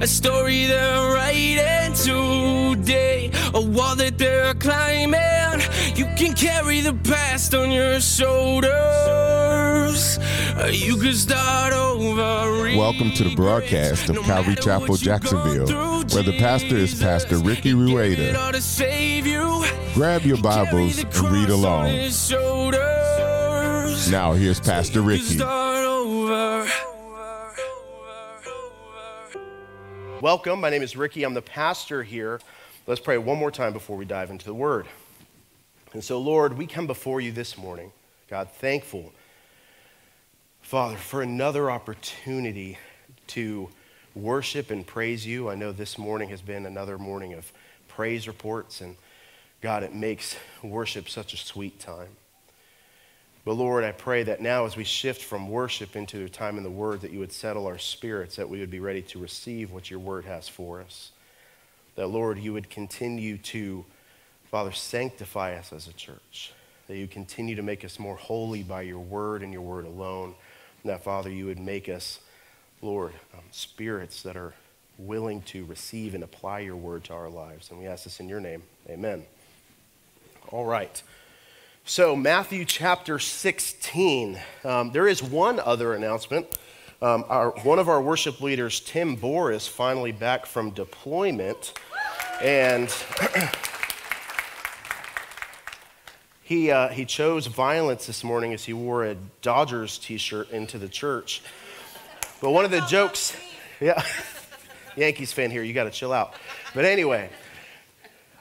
a story they're writing today, a wall that they're climbing. You can carry the past on your shoulders. You can start over. Welcome to the broadcast of Calvary Chapel, Jacksonville, where the pastor is Pastor Ricky Rueda. Grab your Bibles and read along. Now, here's Pastor Ricky. Welcome. My name is Ricky. I'm the pastor here. Let's pray one more time before we dive into the word. And so, Lord, we come before you this morning, God, thankful, Father, for another opportunity to worship and praise you. I know this morning has been another morning of praise reports, and God, it makes worship such a sweet time. But Lord, I pray that now as we shift from worship into a time in the Word, that you would settle our spirits, that we would be ready to receive what your Word has for us. That, Lord, you would continue to, Father, sanctify us as a church. That you continue to make us more holy by your Word and your Word alone. And that, Father, you would make us, Lord, um, spirits that are willing to receive and apply your Word to our lives. And we ask this in your name. Amen. All right. So, Matthew chapter 16. Um, there is one other announcement. Um, our, one of our worship leaders, Tim Bohr, is finally back from deployment. And he, uh, he chose violence this morning as he wore a Dodgers t shirt into the church. But one of the jokes, yeah, Yankees fan here, you got to chill out. But anyway,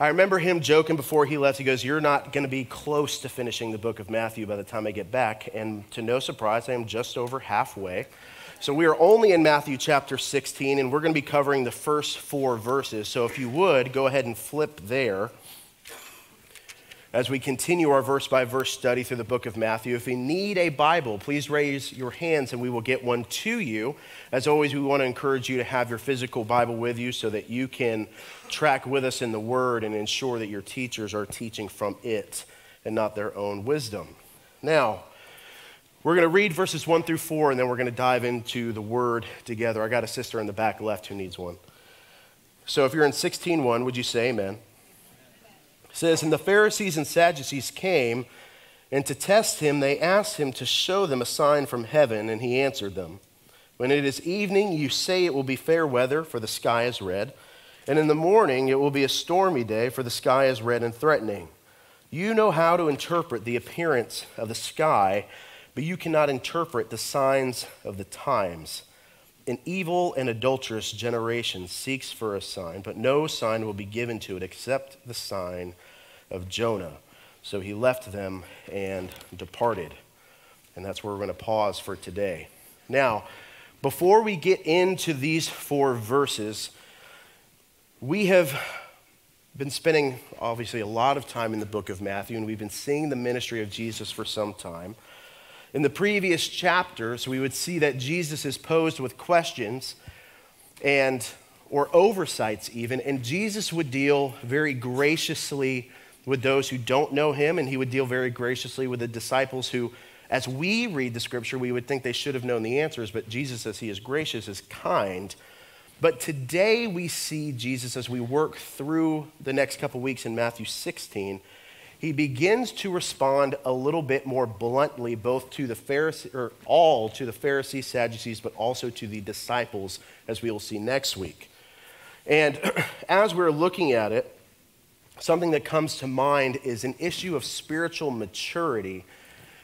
I remember him joking before he left. He goes, You're not going to be close to finishing the book of Matthew by the time I get back. And to no surprise, I am just over halfway. So we are only in Matthew chapter 16, and we're going to be covering the first four verses. So if you would, go ahead and flip there as we continue our verse by verse study through the book of Matthew. If you need a Bible, please raise your hands and we will get one to you. As always, we want to encourage you to have your physical Bible with you so that you can track with us in the Word and ensure that your teachers are teaching from it and not their own wisdom. Now, we're going to read verses 1 through 4 and then we're going to dive into the Word together. I got a sister in the back left who needs one. So if you're in 16:1, would you say amen? Says, And the Pharisees and Sadducees came, and to test him, they asked him to show them a sign from heaven, and he answered them. When it is evening, you say it will be fair weather, for the sky is red. And in the morning, it will be a stormy day, for the sky is red and threatening. You know how to interpret the appearance of the sky, but you cannot interpret the signs of the times. An evil and adulterous generation seeks for a sign, but no sign will be given to it except the sign of Jonah. So he left them and departed. And that's where we're going to pause for today. Now, before we get into these four verses, we have been spending obviously a lot of time in the book of Matthew, and we've been seeing the ministry of Jesus for some time. In the previous chapters, we would see that Jesus is posed with questions and or oversights even, and Jesus would deal very graciously with those who don't know him, and he would deal very graciously with the disciples who, as we read the scripture, we would think they should have known the answers, but Jesus, as he is gracious, is kind. But today we see Jesus as we work through the next couple weeks in Matthew 16 he begins to respond a little bit more bluntly, both to the Pharisees, or all to the Pharisees, Sadducees, but also to the disciples, as we will see next week. And as we're looking at it, something that comes to mind is an issue of spiritual maturity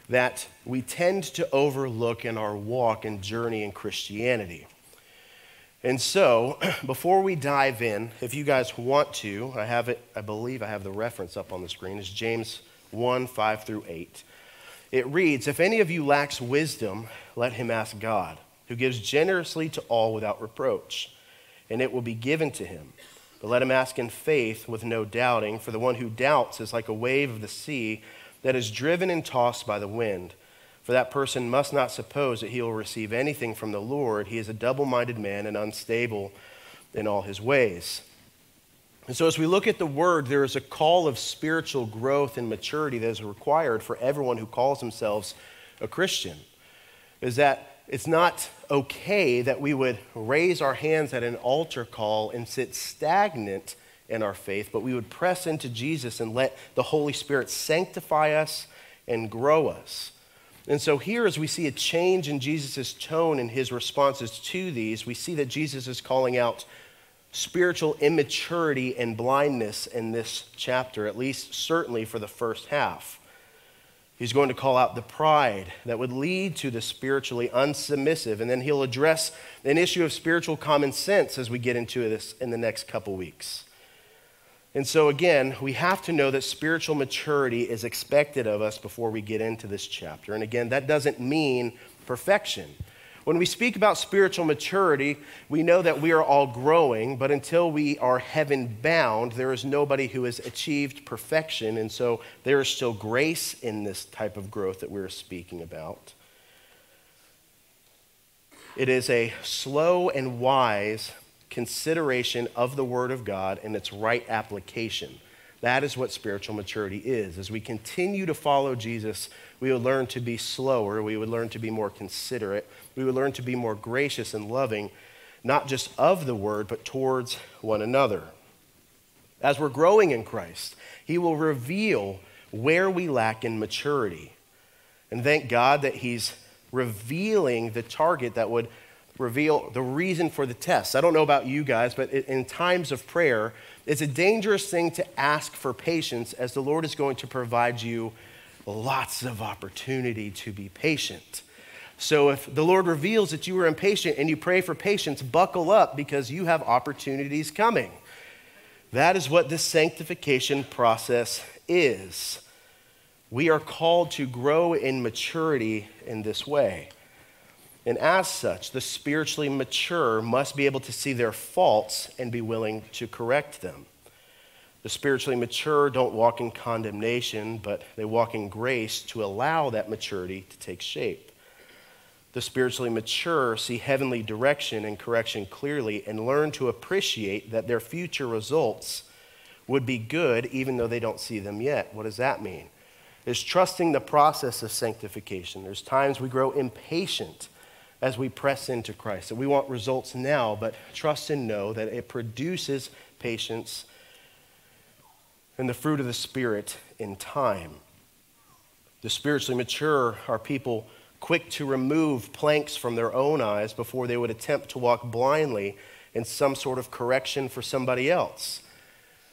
that we tend to overlook in our walk and journey in Christianity. And so, before we dive in, if you guys want to, I have it, I believe I have the reference up on the screen. It's James 1 5 through 8. It reads If any of you lacks wisdom, let him ask God, who gives generously to all without reproach, and it will be given to him. But let him ask in faith with no doubting, for the one who doubts is like a wave of the sea that is driven and tossed by the wind. For that person must not suppose that he will receive anything from the Lord. He is a double minded man and unstable in all his ways. And so, as we look at the word, there is a call of spiritual growth and maturity that is required for everyone who calls themselves a Christian. Is that it's not okay that we would raise our hands at an altar call and sit stagnant in our faith, but we would press into Jesus and let the Holy Spirit sanctify us and grow us. And so, here, as we see a change in Jesus' tone and his responses to these, we see that Jesus is calling out spiritual immaturity and blindness in this chapter, at least certainly for the first half. He's going to call out the pride that would lead to the spiritually unsubmissive, and then he'll address an issue of spiritual common sense as we get into this in the next couple weeks. And so, again, we have to know that spiritual maturity is expected of us before we get into this chapter. And again, that doesn't mean perfection. When we speak about spiritual maturity, we know that we are all growing, but until we are heaven bound, there is nobody who has achieved perfection. And so there is still grace in this type of growth that we're speaking about. It is a slow and wise consideration of the Word of God and its right application. That is what spiritual maturity is. As we continue to follow Jesus, we would learn to be slower, we would learn to be more considerate, we would learn to be more gracious and loving, not just of the Word, but towards one another. As we're growing in Christ, He will reveal where we lack in maturity. And thank God that He's revealing the target that would reveal the reason for the test. I don't know about you guys, but in times of prayer, it's a dangerous thing to ask for patience as the Lord is going to provide you lots of opportunity to be patient. So if the Lord reveals that you are impatient and you pray for patience, buckle up because you have opportunities coming. That is what this sanctification process is. We are called to grow in maturity in this way. And as such, the spiritually mature must be able to see their faults and be willing to correct them. The spiritually mature don't walk in condemnation, but they walk in grace to allow that maturity to take shape. The spiritually mature see heavenly direction and correction clearly and learn to appreciate that their future results would be good even though they don't see them yet. What does that mean? It's trusting the process of sanctification. There's times we grow impatient as we press into Christ. And we want results now, but trust and know that it produces patience and the fruit of the Spirit in time. The spiritually mature are people quick to remove planks from their own eyes before they would attempt to walk blindly in some sort of correction for somebody else.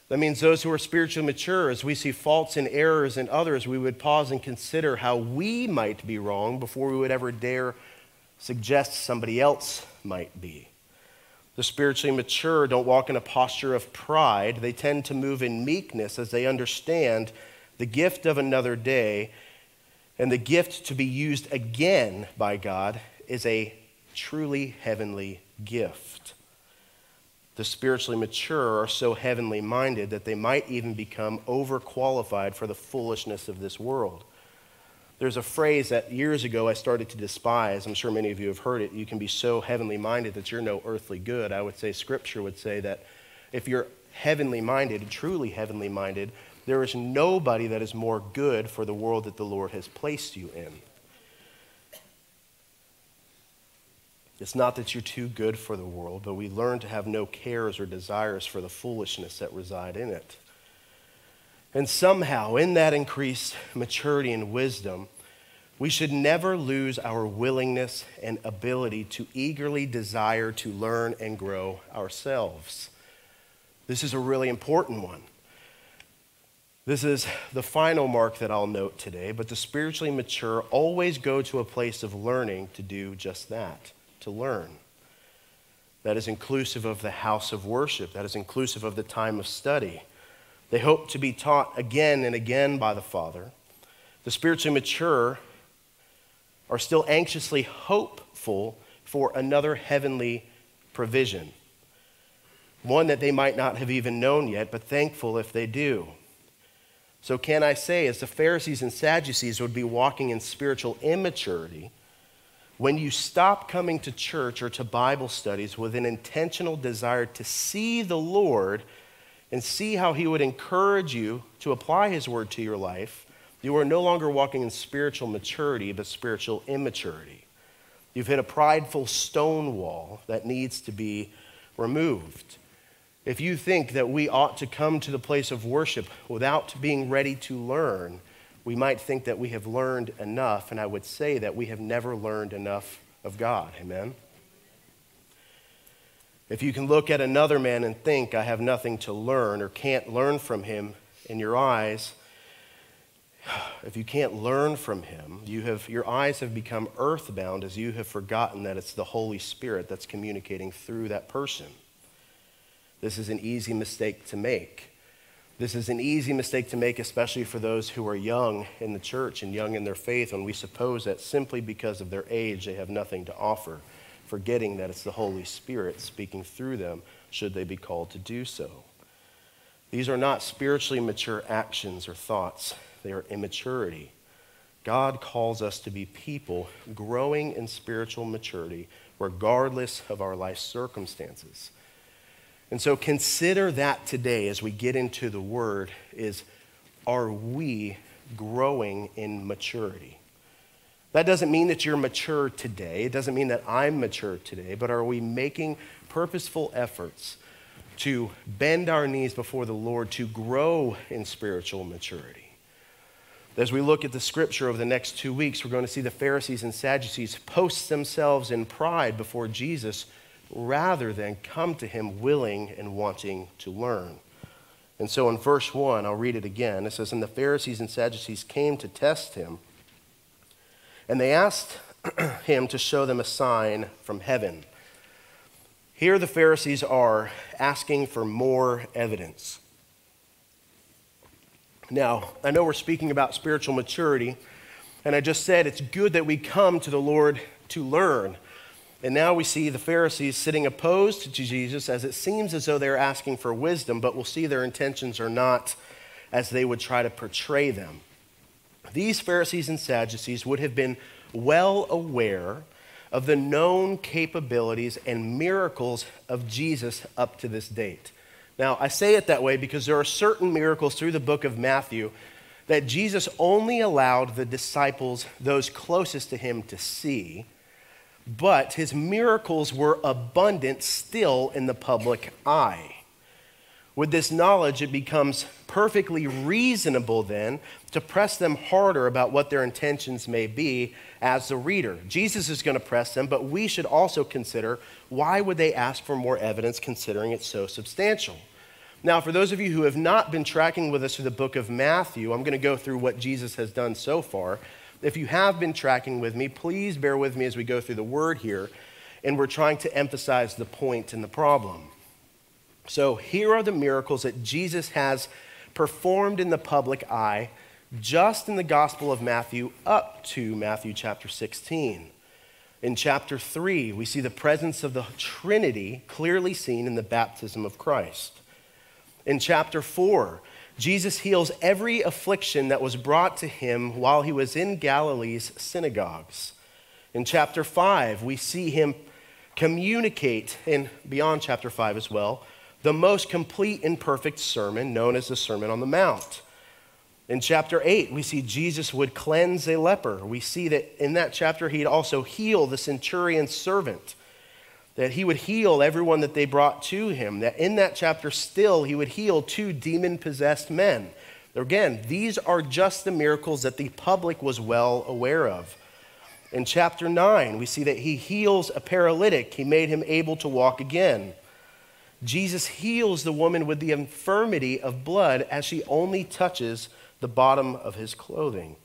That means those who are spiritually mature, as we see faults and errors in others, we would pause and consider how we might be wrong before we would ever dare suggests somebody else might be. The spiritually mature don't walk in a posture of pride. They tend to move in meekness as they understand the gift of another day and the gift to be used again by God is a truly heavenly gift. The spiritually mature are so heavenly minded that they might even become overqualified for the foolishness of this world. There's a phrase that years ago I started to despise. I'm sure many of you have heard it. You can be so heavenly minded that you're no earthly good. I would say Scripture would say that if you're heavenly minded, truly heavenly minded, there is nobody that is more good for the world that the Lord has placed you in. It's not that you're too good for the world, but we learn to have no cares or desires for the foolishness that reside in it. And somehow, in that increased maturity and wisdom, we should never lose our willingness and ability to eagerly desire to learn and grow ourselves. This is a really important one. This is the final mark that I'll note today, but the spiritually mature always go to a place of learning to do just that, to learn. That is inclusive of the house of worship, that is inclusive of the time of study. They hope to be taught again and again by the Father. The spiritually mature are still anxiously hopeful for another heavenly provision, one that they might not have even known yet, but thankful if they do. So, can I say, as the Pharisees and Sadducees would be walking in spiritual immaturity, when you stop coming to church or to Bible studies with an intentional desire to see the Lord and see how he would encourage you to apply his word to your life, you are no longer walking in spiritual maturity, but spiritual immaturity. You've hit a prideful stone wall that needs to be removed. If you think that we ought to come to the place of worship without being ready to learn, we might think that we have learned enough, and I would say that we have never learned enough of God. Amen? If you can look at another man and think, I have nothing to learn or can't learn from him in your eyes, if you can't learn from him, you have, your eyes have become earthbound as you have forgotten that it's the Holy Spirit that's communicating through that person. This is an easy mistake to make. This is an easy mistake to make, especially for those who are young in the church and young in their faith, when we suppose that simply because of their age they have nothing to offer, forgetting that it's the Holy Spirit speaking through them, should they be called to do so. These are not spiritually mature actions or thoughts they are immaturity. God calls us to be people growing in spiritual maturity regardless of our life circumstances. And so consider that today as we get into the word is are we growing in maturity? That doesn't mean that you're mature today. It doesn't mean that I'm mature today, but are we making purposeful efforts to bend our knees before the Lord to grow in spiritual maturity? As we look at the scripture over the next two weeks, we're going to see the Pharisees and Sadducees post themselves in pride before Jesus rather than come to him willing and wanting to learn. And so in verse 1, I'll read it again. It says, And the Pharisees and Sadducees came to test him, and they asked him to show them a sign from heaven. Here the Pharisees are asking for more evidence. Now, I know we're speaking about spiritual maturity, and I just said it's good that we come to the Lord to learn. And now we see the Pharisees sitting opposed to Jesus as it seems as though they're asking for wisdom, but we'll see their intentions are not as they would try to portray them. These Pharisees and Sadducees would have been well aware of the known capabilities and miracles of Jesus up to this date. Now, I say it that way because there are certain miracles through the book of Matthew that Jesus only allowed the disciples, those closest to him, to see, but his miracles were abundant still in the public eye. With this knowledge, it becomes perfectly reasonable then to press them harder about what their intentions may be as the reader. Jesus is going to press them, but we should also consider why would they ask for more evidence considering it's so substantial? Now, for those of you who have not been tracking with us through the book of Matthew, I'm going to go through what Jesus has done so far. If you have been tracking with me, please bear with me as we go through the word here, and we're trying to emphasize the point and the problem. So, here are the miracles that Jesus has performed in the public eye just in the Gospel of Matthew up to Matthew chapter 16. In chapter 3, we see the presence of the Trinity clearly seen in the baptism of Christ. In chapter 4, Jesus heals every affliction that was brought to him while he was in Galilee's synagogues. In chapter 5, we see him communicate, and beyond chapter 5 as well, the most complete and perfect sermon known as the Sermon on the Mount. In chapter 8, we see Jesus would cleanse a leper. We see that in that chapter, he'd also heal the centurion's servant that he would heal everyone that they brought to him, that in that chapter still he would heal two demon possessed men. Again, these are just the miracles that the public was well aware of. In chapter 9, we see that he heals a paralytic, he made him able to walk again. Jesus heals the woman with the infirmity of blood as she only touches the bottom of his clothing.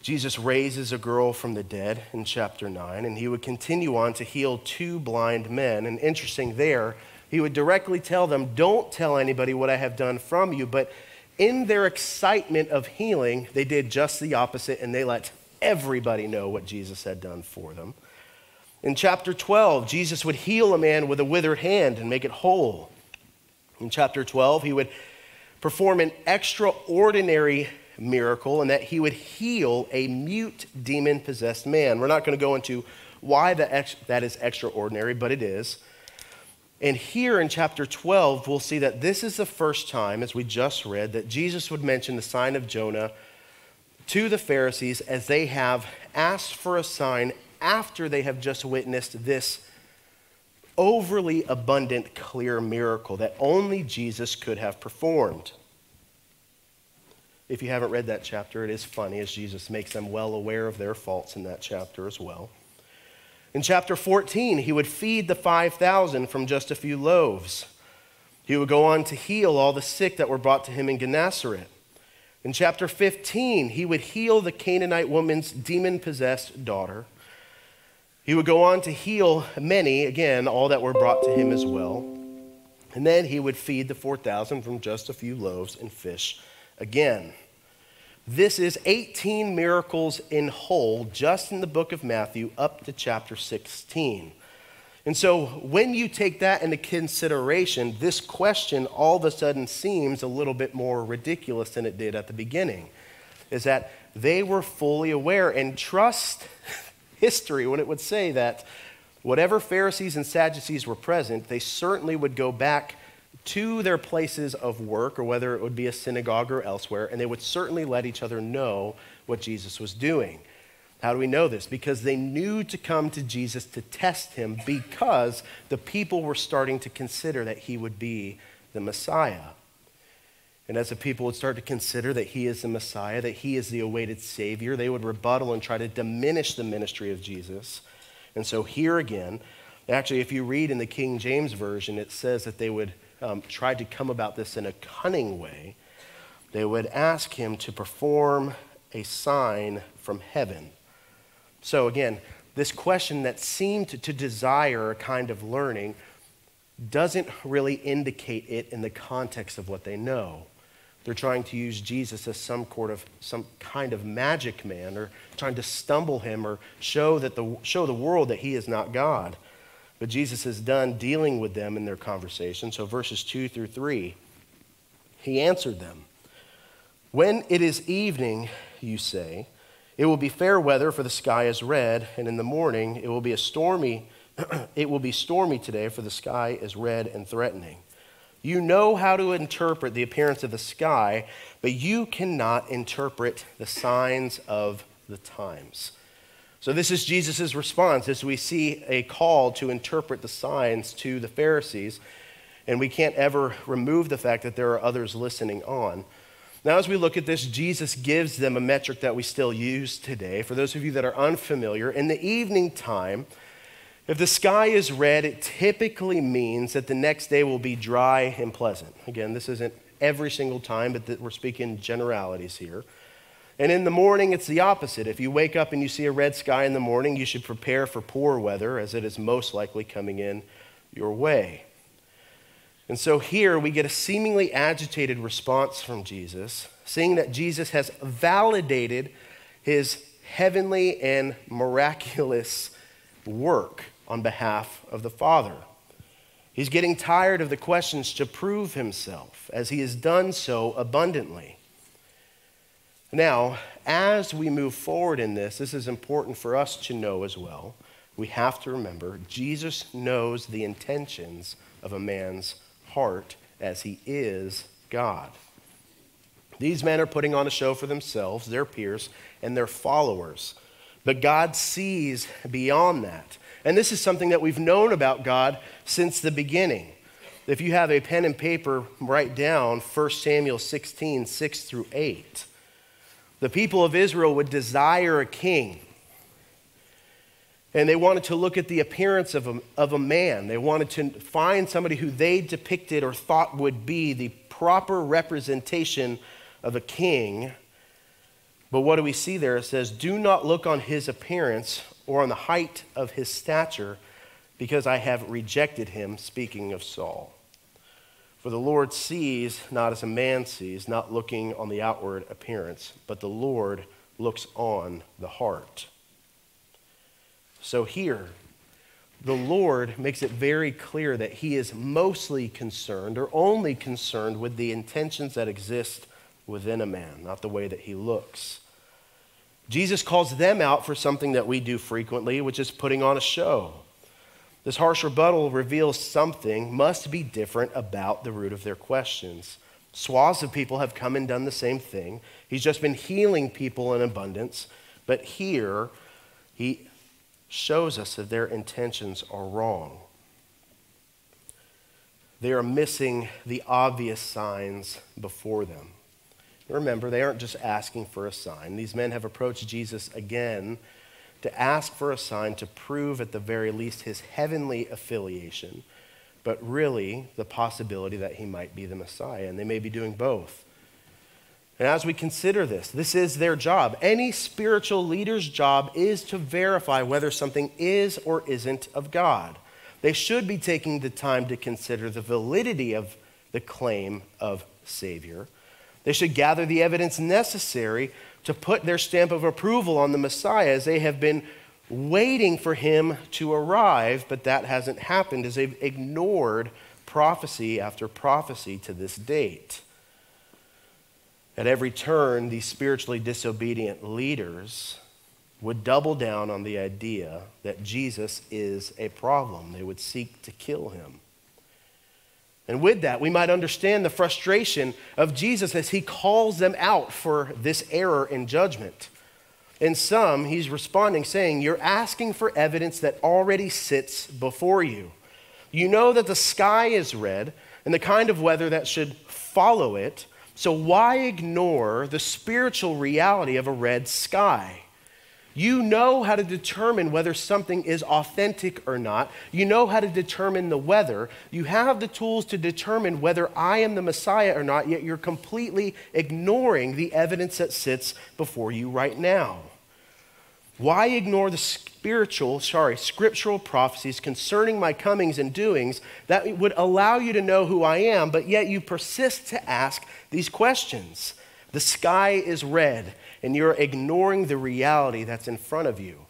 Jesus raises a girl from the dead in chapter 9, and he would continue on to heal two blind men. And interesting there, he would directly tell them, Don't tell anybody what I have done from you. But in their excitement of healing, they did just the opposite, and they let everybody know what Jesus had done for them. In chapter 12, Jesus would heal a man with a withered hand and make it whole. In chapter 12, he would perform an extraordinary miracle and that he would heal a mute demon possessed man. We're not going to go into why that, that is extraordinary, but it is. And here in chapter 12, we'll see that this is the first time, as we just read, that Jesus would mention the sign of Jonah to the Pharisees as they have asked for a sign after they have just witnessed this overly abundant, clear miracle that only Jesus could have performed. If you haven't read that chapter, it is funny as Jesus makes them well aware of their faults in that chapter as well. In chapter 14, he would feed the 5,000 from just a few loaves. He would go on to heal all the sick that were brought to him in Gennesaret. In chapter 15, he would heal the Canaanite woman's demon possessed daughter. He would go on to heal many, again, all that were brought to him as well. And then he would feed the 4,000 from just a few loaves and fish again. This is 18 miracles in whole, just in the book of Matthew, up to chapter 16. And so, when you take that into consideration, this question all of a sudden seems a little bit more ridiculous than it did at the beginning. Is that they were fully aware and trust history when it would say that whatever Pharisees and Sadducees were present, they certainly would go back to their places of work, or whether it would be a synagogue or elsewhere, and they would certainly let each other know what Jesus was doing. How do we know this? Because they knew to come to Jesus to test him because the people were starting to consider that he would be the Messiah. And as the people would start to consider that he is the Messiah, that he is the awaited Savior, they would rebuttal and try to diminish the ministry of Jesus. And so here again, actually, if you read in the King James Version, it says that they would um, try to come about this in a cunning way. They would ask him to perform a sign from heaven. So again, this question that seemed to desire a kind of learning doesn't really indicate it in the context of what they know. They're trying to use Jesus as some sort of some kind of magic man, or trying to stumble him, or show that the show the world that he is not God. But Jesus is done dealing with them in their conversation. So verses two through three, he answered them. When it is evening, you say, it will be fair weather, for the sky is red, and in the morning it will be a stormy. it will be stormy today, for the sky is red and threatening. You know how to interpret the appearance of the sky, but you cannot interpret the signs of the times. So, this is Jesus' response as we see a call to interpret the signs to the Pharisees, and we can't ever remove the fact that there are others listening on. Now, as we look at this, Jesus gives them a metric that we still use today. For those of you that are unfamiliar, in the evening time, if the sky is red, it typically means that the next day will be dry and pleasant. Again, this isn't every single time, but we're speaking generalities here. And in the morning, it's the opposite. If you wake up and you see a red sky in the morning, you should prepare for poor weather, as it is most likely coming in your way. And so here we get a seemingly agitated response from Jesus, seeing that Jesus has validated his heavenly and miraculous work on behalf of the Father. He's getting tired of the questions to prove himself, as he has done so abundantly. Now, as we move forward in this, this is important for us to know as well. We have to remember Jesus knows the intentions of a man's heart as he is God. These men are putting on a show for themselves, their peers, and their followers. But God sees beyond that. And this is something that we've known about God since the beginning. If you have a pen and paper, write down 1 Samuel 16, 6 through 8. The people of Israel would desire a king. And they wanted to look at the appearance of a, of a man. They wanted to find somebody who they depicted or thought would be the proper representation of a king. But what do we see there? It says, Do not look on his appearance or on the height of his stature, because I have rejected him, speaking of Saul. For the Lord sees not as a man sees, not looking on the outward appearance, but the Lord looks on the heart. So here, the Lord makes it very clear that he is mostly concerned or only concerned with the intentions that exist within a man, not the way that he looks. Jesus calls them out for something that we do frequently, which is putting on a show. This harsh rebuttal reveals something must be different about the root of their questions. Swaths of people have come and done the same thing. He's just been healing people in abundance, but here he shows us that their intentions are wrong. They are missing the obvious signs before them. Remember, they aren't just asking for a sign. These men have approached Jesus again to ask for a sign to prove, at the very least, his heavenly affiliation, but really the possibility that he might be the Messiah. And they may be doing both. And as we consider this, this is their job. Any spiritual leader's job is to verify whether something is or isn't of God. They should be taking the time to consider the validity of the claim of Savior. They should gather the evidence necessary to put their stamp of approval on the Messiah as they have been waiting for him to arrive, but that hasn't happened as they've ignored prophecy after prophecy to this date. At every turn, these spiritually disobedient leaders would double down on the idea that Jesus is a problem. They would seek to kill him. And with that, we might understand the frustration of Jesus as he calls them out for this error in judgment. In sum, he's responding saying, You're asking for evidence that already sits before you. You know that the sky is red and the kind of weather that should follow it, so why ignore the spiritual reality of a red sky? You know how to determine whether something is authentic or not. You know how to determine the weather. You have the tools to determine whether I am the Messiah or not, yet you're completely ignoring the evidence that sits before you right now. Why ignore the spiritual, sorry, scriptural prophecies concerning my comings and doings that would allow you to know who I am, but yet you persist to ask these questions? The sky is red and you're ignoring the reality that's in front of you.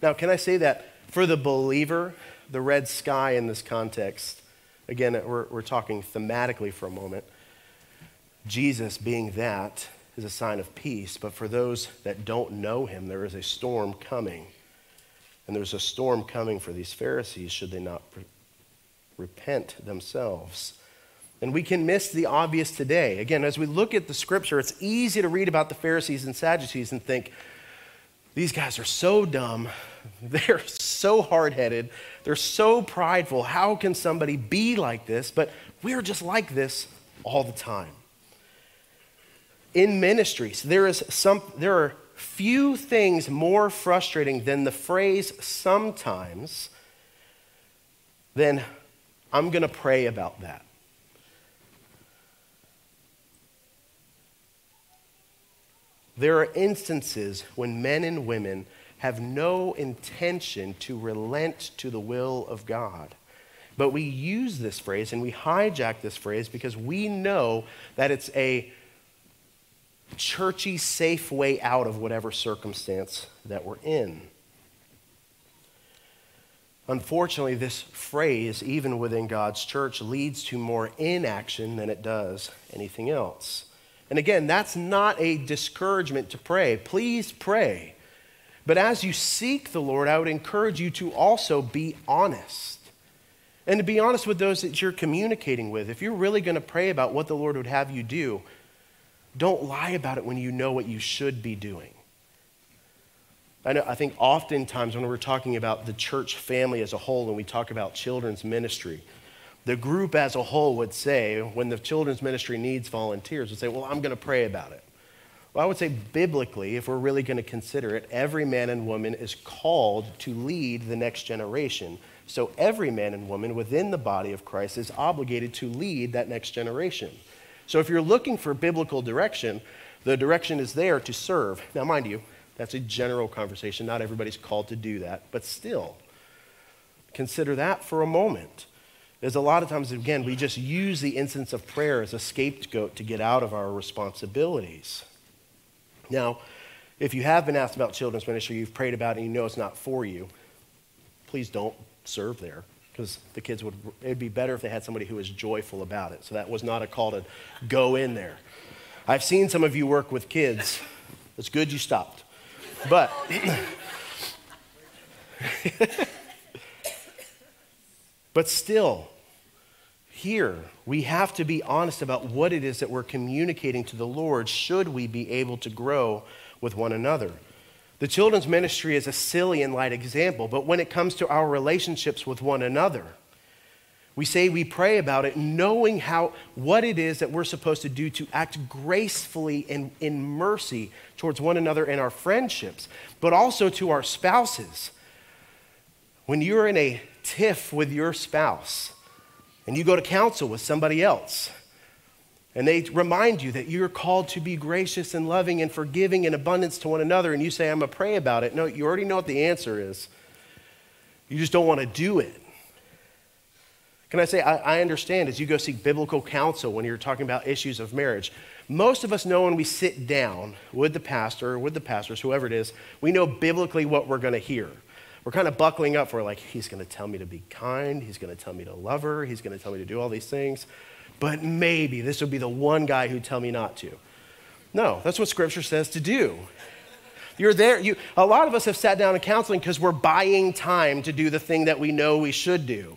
Now, can I say that for the believer, the red sky in this context, again, we're, we're talking thematically for a moment, Jesus being that is a sign of peace, but for those that don't know him, there is a storm coming. And there's a storm coming for these Pharisees should they not repent themselves. And we can miss the obvious today. Again, as we look at the scripture, it's easy to read about the Pharisees and Sadducees and think, these guys are so dumb. They're so hard headed. They're so prideful. How can somebody be like this? But we're just like this all the time. In ministries, there, is some, there are few things more frustrating than the phrase sometimes, then I'm going to pray about that. There are instances when men and women have no intention to relent to the will of God. But we use this phrase and we hijack this phrase because we know that it's a churchy, safe way out of whatever circumstance that we're in. Unfortunately, this phrase, even within God's church, leads to more inaction than it does anything else. And again, that's not a discouragement to pray. Please pray. But as you seek the Lord, I would encourage you to also be honest. And to be honest with those that you're communicating with. If you're really going to pray about what the Lord would have you do, don't lie about it when you know what you should be doing. I, know, I think oftentimes when we're talking about the church family as a whole and we talk about children's ministry, the group as a whole would say, when the children's ministry needs volunteers, would say, Well, I'm going to pray about it. Well, I would say biblically, if we're really going to consider it, every man and woman is called to lead the next generation. So every man and woman within the body of Christ is obligated to lead that next generation. So if you're looking for biblical direction, the direction is there to serve. Now, mind you, that's a general conversation. Not everybody's called to do that, but still, consider that for a moment. There's a lot of times, again, we just use the instance of prayer as a scapegoat to get out of our responsibilities. Now, if you have been asked about children's ministry, you've prayed about it, and you know it's not for you, please don't serve there because the kids would, it'd be better if they had somebody who was joyful about it. So that was not a call to go in there. I've seen some of you work with kids. It's good you stopped. But. But still, here, we have to be honest about what it is that we're communicating to the Lord should we be able to grow with one another. The children's ministry is a silly and light example, but when it comes to our relationships with one another, we say we pray about it knowing how what it is that we're supposed to do to act gracefully and in mercy towards one another in our friendships, but also to our spouses. When you're in a tiff with your spouse and you go to counsel with somebody else, and they remind you that you're called to be gracious and loving and forgiving in abundance to one another, and you say, I'm going to pray about it. No, you already know what the answer is. You just don't want to do it. Can I say, I, I, understand as you go seek biblical counsel when you're talking about issues of marriage. Most of us know when we sit down with the pastor or with the pastors, whoever it is, we know biblically what we're going to hear. We're kind of buckling up for like, he's going to tell me to be kind, he's going to tell me to love her, he's going to tell me to do all these things but maybe this would be the one guy who'd tell me not to. No, that's what Scripture says to do. You're there. You, a lot of us have sat down in counseling because we're buying time to do the thing that we know we should do.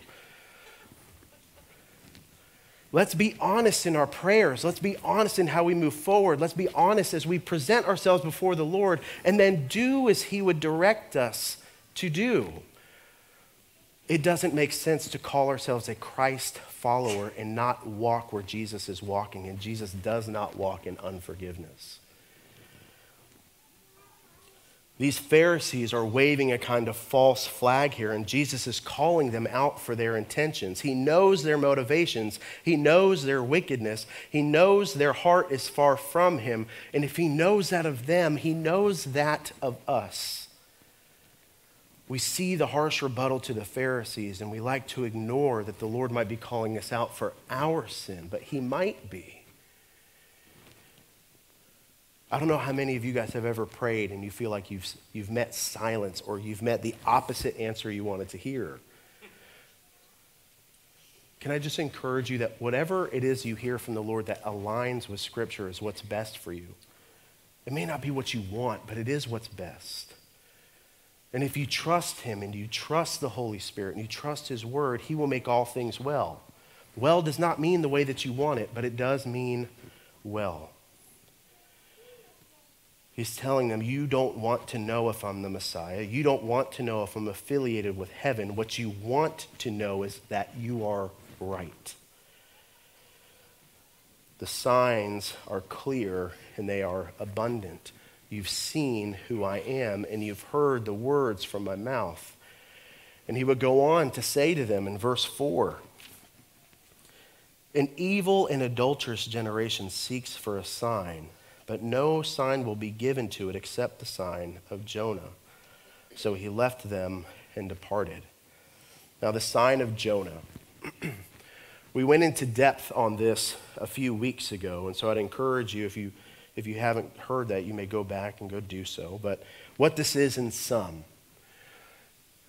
Let's be honest in our prayers. Let's be honest in how we move forward. Let's be honest as we present ourselves before the Lord and then do as He would direct us to do. It doesn't make sense to call ourselves a Christ follower and not walk where Jesus is walking, and Jesus does not walk in unforgiveness. These Pharisees are waving a kind of false flag here, and Jesus is calling them out for their intentions. He knows their motivations, He knows their wickedness, He knows their heart is far from Him. And if He knows that of them, He knows that of us we see the harsh rebuttal to the Pharisees and we like to ignore that the Lord might be calling us out for our sin, but He might be. I don't know how many of you guys have ever prayed and you feel like you've, you've met silence or you've met the opposite answer you wanted to hear. Can I just encourage you that whatever it is you hear from the Lord that aligns with Scripture is what's best for you? It may not be what you want, but it is what's best. And if you trust Him and you trust the Holy Spirit and you trust His Word, He will make all things well. Well does not mean the way that you want it, but it does mean well. He's telling them, You don't want to know if I'm the Messiah. You don't want to know if I'm affiliated with heaven. What you want to know is that you are right. The signs are clear and they are abundant. You've seen who I am, and you've heard the words from my mouth. And he would go on to say to them in verse 4 An evil and adulterous generation seeks for a sign, but no sign will be given to it except the sign of Jonah. So he left them and departed. Now, the sign of Jonah. we went into depth on this a few weeks ago, and so I'd encourage you if you if you haven't heard that, you may go back and go do so. But what this is in sum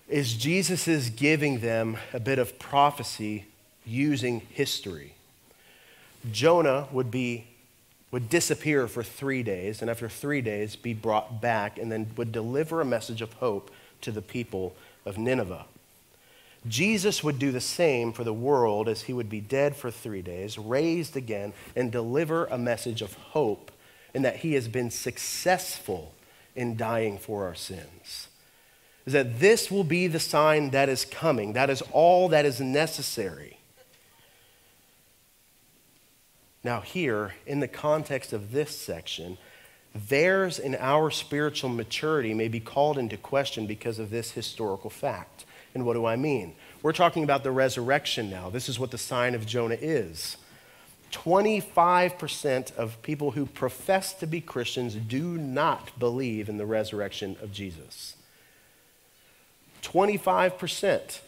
is Jesus is giving them a bit of prophecy using history. Jonah would be would disappear for 3 days and after 3 days be brought back and then would deliver a message of hope to the people of Nineveh. Jesus would do the same for the world as he would be dead for 3 days, raised again and deliver a message of hope and that he has been successful in dying for our sins. Is that this will be the sign that is coming. That is all that is necessary. Now, here, in the context of this section, theirs and our spiritual maturity may be called into question because of this historical fact. And what do I mean? We're talking about the resurrection now. This is what the sign of Jonah is. 25% of people who profess to be Christians do not believe in the resurrection of Jesus. 25%.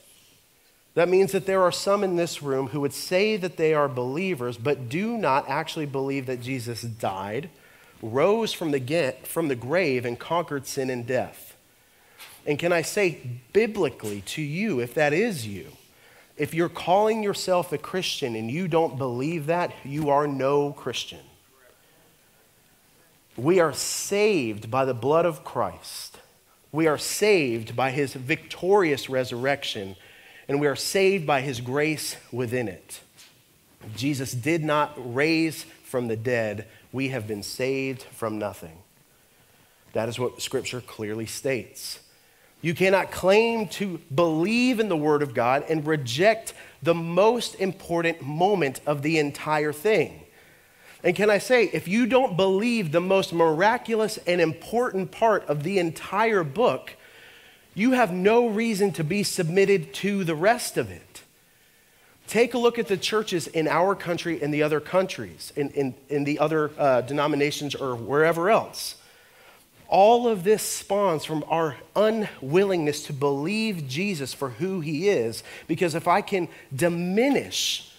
That means that there are some in this room who would say that they are believers, but do not actually believe that Jesus died, rose from the, from the grave, and conquered sin and death. And can I say biblically to you, if that is you, if you're calling yourself a Christian and you don't believe that, you are no Christian. We are saved by the blood of Christ. We are saved by his victorious resurrection, and we are saved by his grace within it. Jesus did not raise from the dead. We have been saved from nothing. That is what Scripture clearly states. You cannot claim to believe in the Word of God and reject the most important moment of the entire thing. And can I say, if you don't believe the most miraculous and important part of the entire book, you have no reason to be submitted to the rest of it. Take a look at the churches in our country and the other countries, in, in, in the other uh, denominations or wherever else. All of this spawns from our unwillingness to believe Jesus for who he is. Because if I can diminish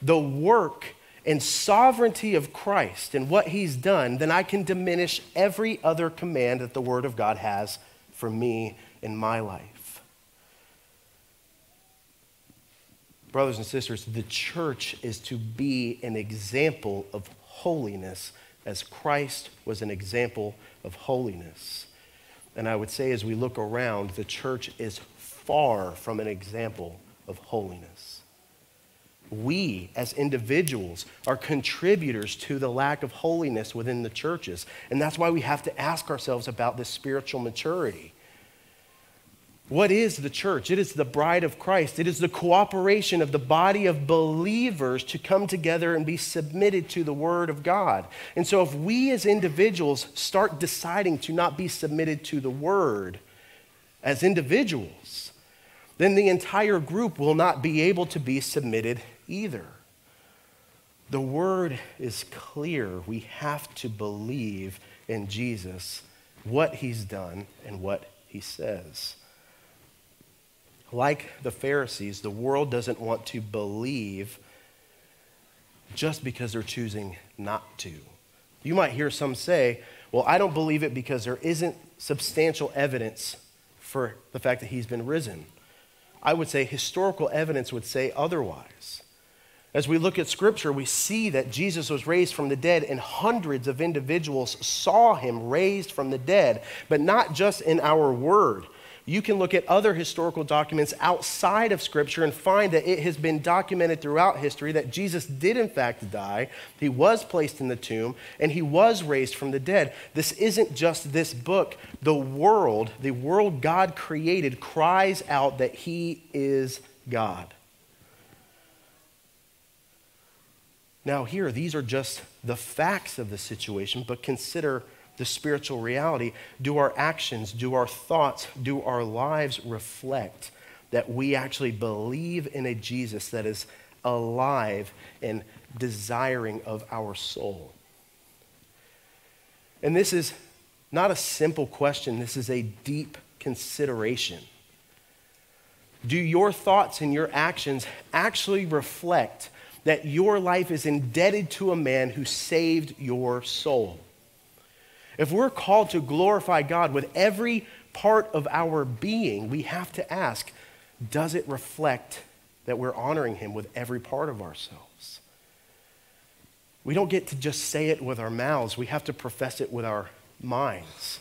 the work and sovereignty of Christ and what he's done, then I can diminish every other command that the Word of God has for me in my life. Brothers and sisters, the church is to be an example of holiness as Christ was an example of holiness. And I would say, as we look around, the church is far from an example of holiness. We, as individuals, are contributors to the lack of holiness within the churches. And that's why we have to ask ourselves about this spiritual maturity. What is the church? It is the bride of Christ. It is the cooperation of the body of believers to come together and be submitted to the Word of God. And so, if we as individuals start deciding to not be submitted to the Word as individuals, then the entire group will not be able to be submitted either. The Word is clear. We have to believe in Jesus, what He's done, and what He says. Like the Pharisees, the world doesn't want to believe just because they're choosing not to. You might hear some say, well, I don't believe it because there isn't substantial evidence for the fact that he's been risen. I would say historical evidence would say otherwise. As we look at scripture, we see that Jesus was raised from the dead, and hundreds of individuals saw him raised from the dead, but not just in our word. You can look at other historical documents outside of Scripture and find that it has been documented throughout history that Jesus did, in fact, die. He was placed in the tomb and he was raised from the dead. This isn't just this book. The world, the world God created, cries out that he is God. Now, here, these are just the facts of the situation, but consider the spiritual reality, do our actions, do our thoughts, do our lives reflect that we actually believe in a Jesus that is alive and desiring of our soul? And this is not a simple question, this is a deep consideration. Do your thoughts and your actions actually reflect that your life is indebted to a man who saved your soul? If we're called to glorify God with every part of our being, we have to ask does it reflect that we're honoring Him with every part of ourselves? We don't get to just say it with our mouths, we have to profess it with our minds.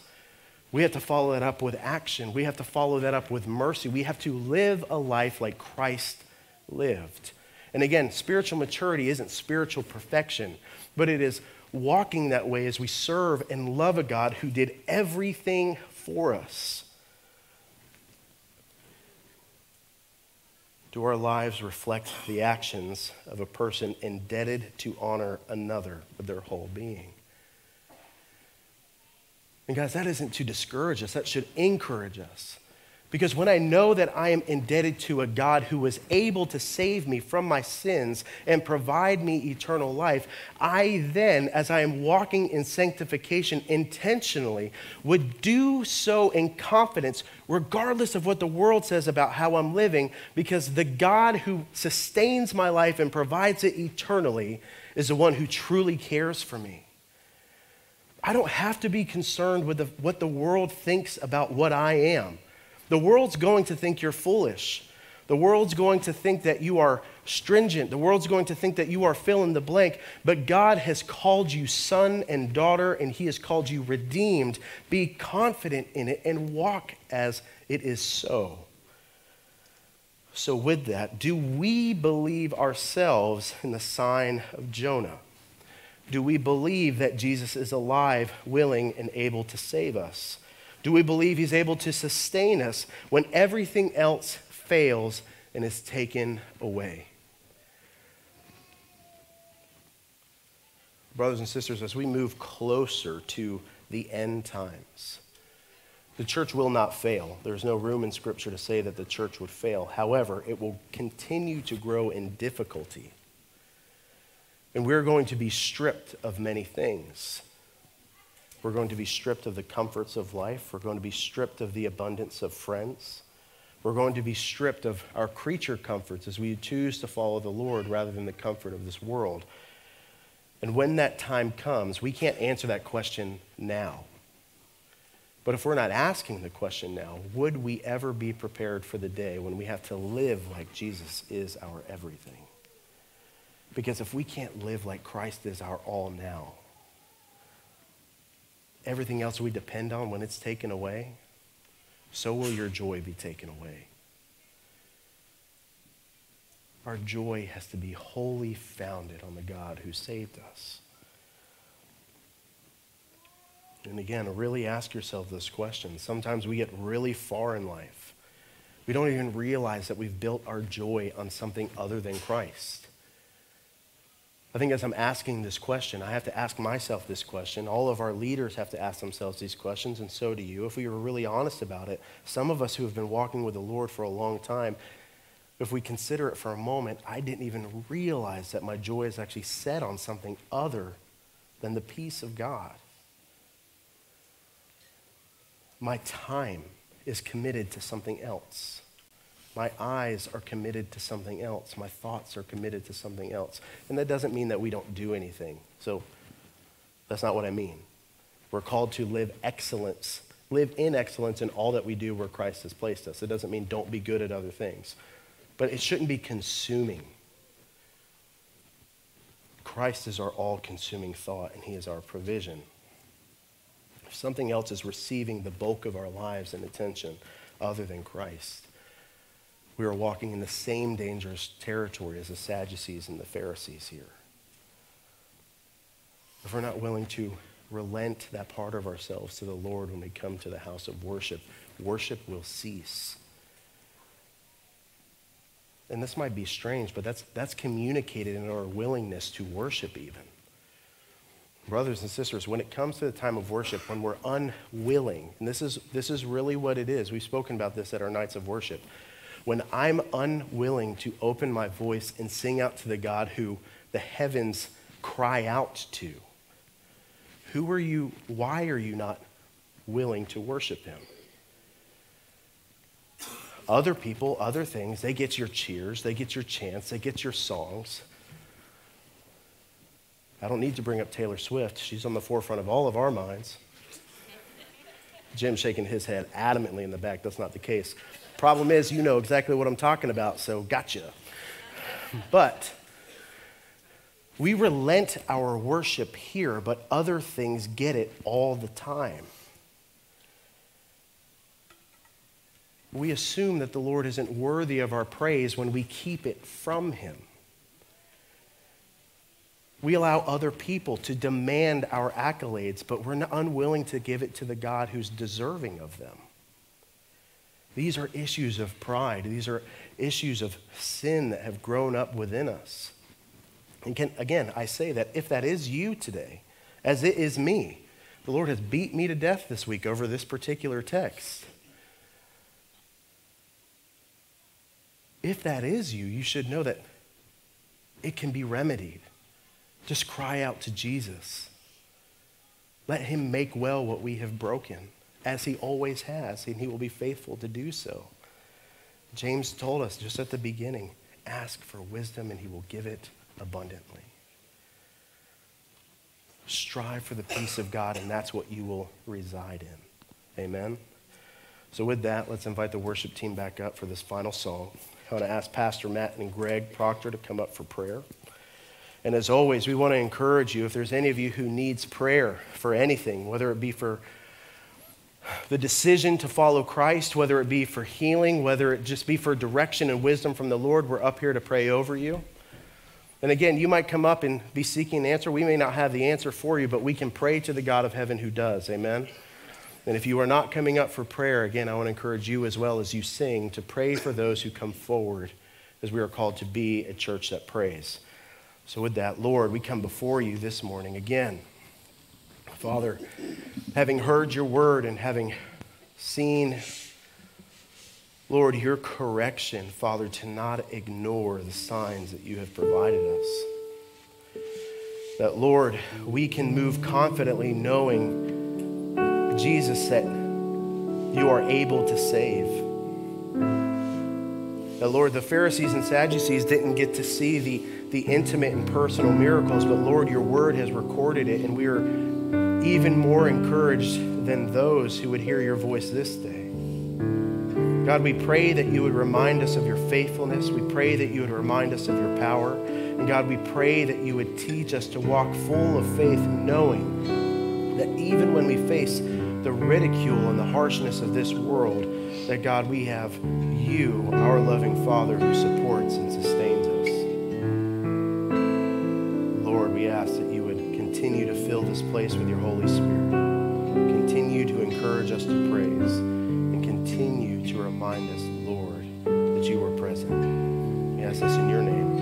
We have to follow that up with action. We have to follow that up with mercy. We have to live a life like Christ lived. And again, spiritual maturity isn't spiritual perfection, but it is walking that way as we serve and love a God who did everything for us. Do our lives reflect the actions of a person indebted to honor another with their whole being? And guys, that isn't to discourage us, that should encourage us. Because when I know that I am indebted to a God who was able to save me from my sins and provide me eternal life, I then, as I am walking in sanctification intentionally, would do so in confidence, regardless of what the world says about how I'm living, because the God who sustains my life and provides it eternally is the one who truly cares for me. I don't have to be concerned with the, what the world thinks about what I am. The world's going to think you're foolish. The world's going to think that you are stringent. The world's going to think that you are fill in the blank. But God has called you son and daughter, and He has called you redeemed. Be confident in it and walk as it is so. So, with that, do we believe ourselves in the sign of Jonah? Do we believe that Jesus is alive, willing, and able to save us? Do we believe he's able to sustain us when everything else fails and is taken away? Brothers and sisters, as we move closer to the end times, the church will not fail. There's no room in Scripture to say that the church would fail. However, it will continue to grow in difficulty. And we're going to be stripped of many things. We're going to be stripped of the comforts of life. We're going to be stripped of the abundance of friends. We're going to be stripped of our creature comforts as we choose to follow the Lord rather than the comfort of this world. And when that time comes, we can't answer that question now. But if we're not asking the question now, would we ever be prepared for the day when we have to live like Jesus is our everything? Because if we can't live like Christ is our all now, everything else we depend on, when it's taken away, so will your joy be taken away. Our joy has to be wholly founded on the God who saved us. And again, really ask yourself this question. Sometimes we get really far in life. We don't even realize that we've built our joy on something other than Christ. I think as I'm asking this question, I have to ask myself this question. All of our leaders have to ask themselves these questions, and so do you. If we were really honest about it, some of us who have been walking with the Lord for a long time, if we consider it for a moment, I didn't even realize that my joy is actually set on something other than the peace of God. My time is committed to something else. My eyes are committed to something else. My thoughts are committed to something else. And that doesn't mean that we don't do anything. So that's not what I mean. We're called to live excellence, live in excellence in all that we do where Christ has placed us. It doesn't mean don't be good at other things. But it shouldn't be consuming. Christ is our all consuming thought, and He is our provision if something else is receiving the bulk of our lives and attention other than Christ, we are walking in the same dangerous territory as the Sadducees and the Pharisees here. If we're not willing to relent that part of ourselves to the Lord when we come to the house of worship, worship will cease. And this might be strange, but that's, that's communicated in our willingness to worship, even. Brothers and sisters, when it comes to the time of worship, when we're unwilling, and this is, this is really what it is, we've spoken about this at our nights of worship. When I'm unwilling to open my voice and sing out to the God who the heavens cry out to, who are you, why are you not willing to worship him? Other people, other things, they get your cheers, they get your chants, they get your songs. I don't need to bring up Taylor Swift. She's on the forefront of all of our minds. Jim shaking his head adamantly in the back. That's not the case. Problem is, you know exactly what I'm talking about, so gotcha. But we relent our worship here, but other things get it all the time. We assume that the Lord isn't worthy of our praise when we keep it from Him. We allow other people to demand our accolades, but we're unwilling to give it to the God who's deserving of them. These are issues of pride. These are issues of sin that have grown up within us. And can, again, I say that if that is you today, as it is me, the Lord has beat me to death this week over this particular text. If that is you, you should know that it can be remedied. Just cry out to Jesus. Let him make well what we have broken, as he always has, and he will be faithful to do so. James told us just at the beginning ask for wisdom, and he will give it abundantly. Strive for the peace of God, and that's what you will reside in. Amen. So, with that, let's invite the worship team back up for this final song. I want to ask Pastor Matt and Greg Proctor to come up for prayer. And as always, we want to encourage you if there's any of you who needs prayer for anything, whether it be for the decision to follow Christ, whether it be for healing, whether it just be for direction and wisdom from the Lord, we're up here to pray over you. And again, you might come up and be seeking an answer. We may not have the answer for you, but we can pray to the God of heaven who does. Amen? And if you are not coming up for prayer, again, I want to encourage you as well as you sing to pray for those who come forward as we are called to be a church that prays. So, with that, Lord, we come before you this morning again. Father, having heard your word and having seen, Lord, your correction, Father, to not ignore the signs that you have provided us. That, Lord, we can move confidently knowing, Jesus, that you are able to save. That, Lord, the Pharisees and Sadducees didn't get to see the, the intimate and personal miracles, but, Lord, your word has recorded it, and we are even more encouraged than those who would hear your voice this day. God, we pray that you would remind us of your faithfulness. We pray that you would remind us of your power. And God, we pray that you would teach us to walk full of faith, knowing that even when we face the ridicule and the harshness of this world, that God, we have you, our loving Father, who supports and sustains continue to fill this place with your Holy Spirit. Continue to encourage us to praise and continue to remind us, Lord, that you are present. We ask this in your name.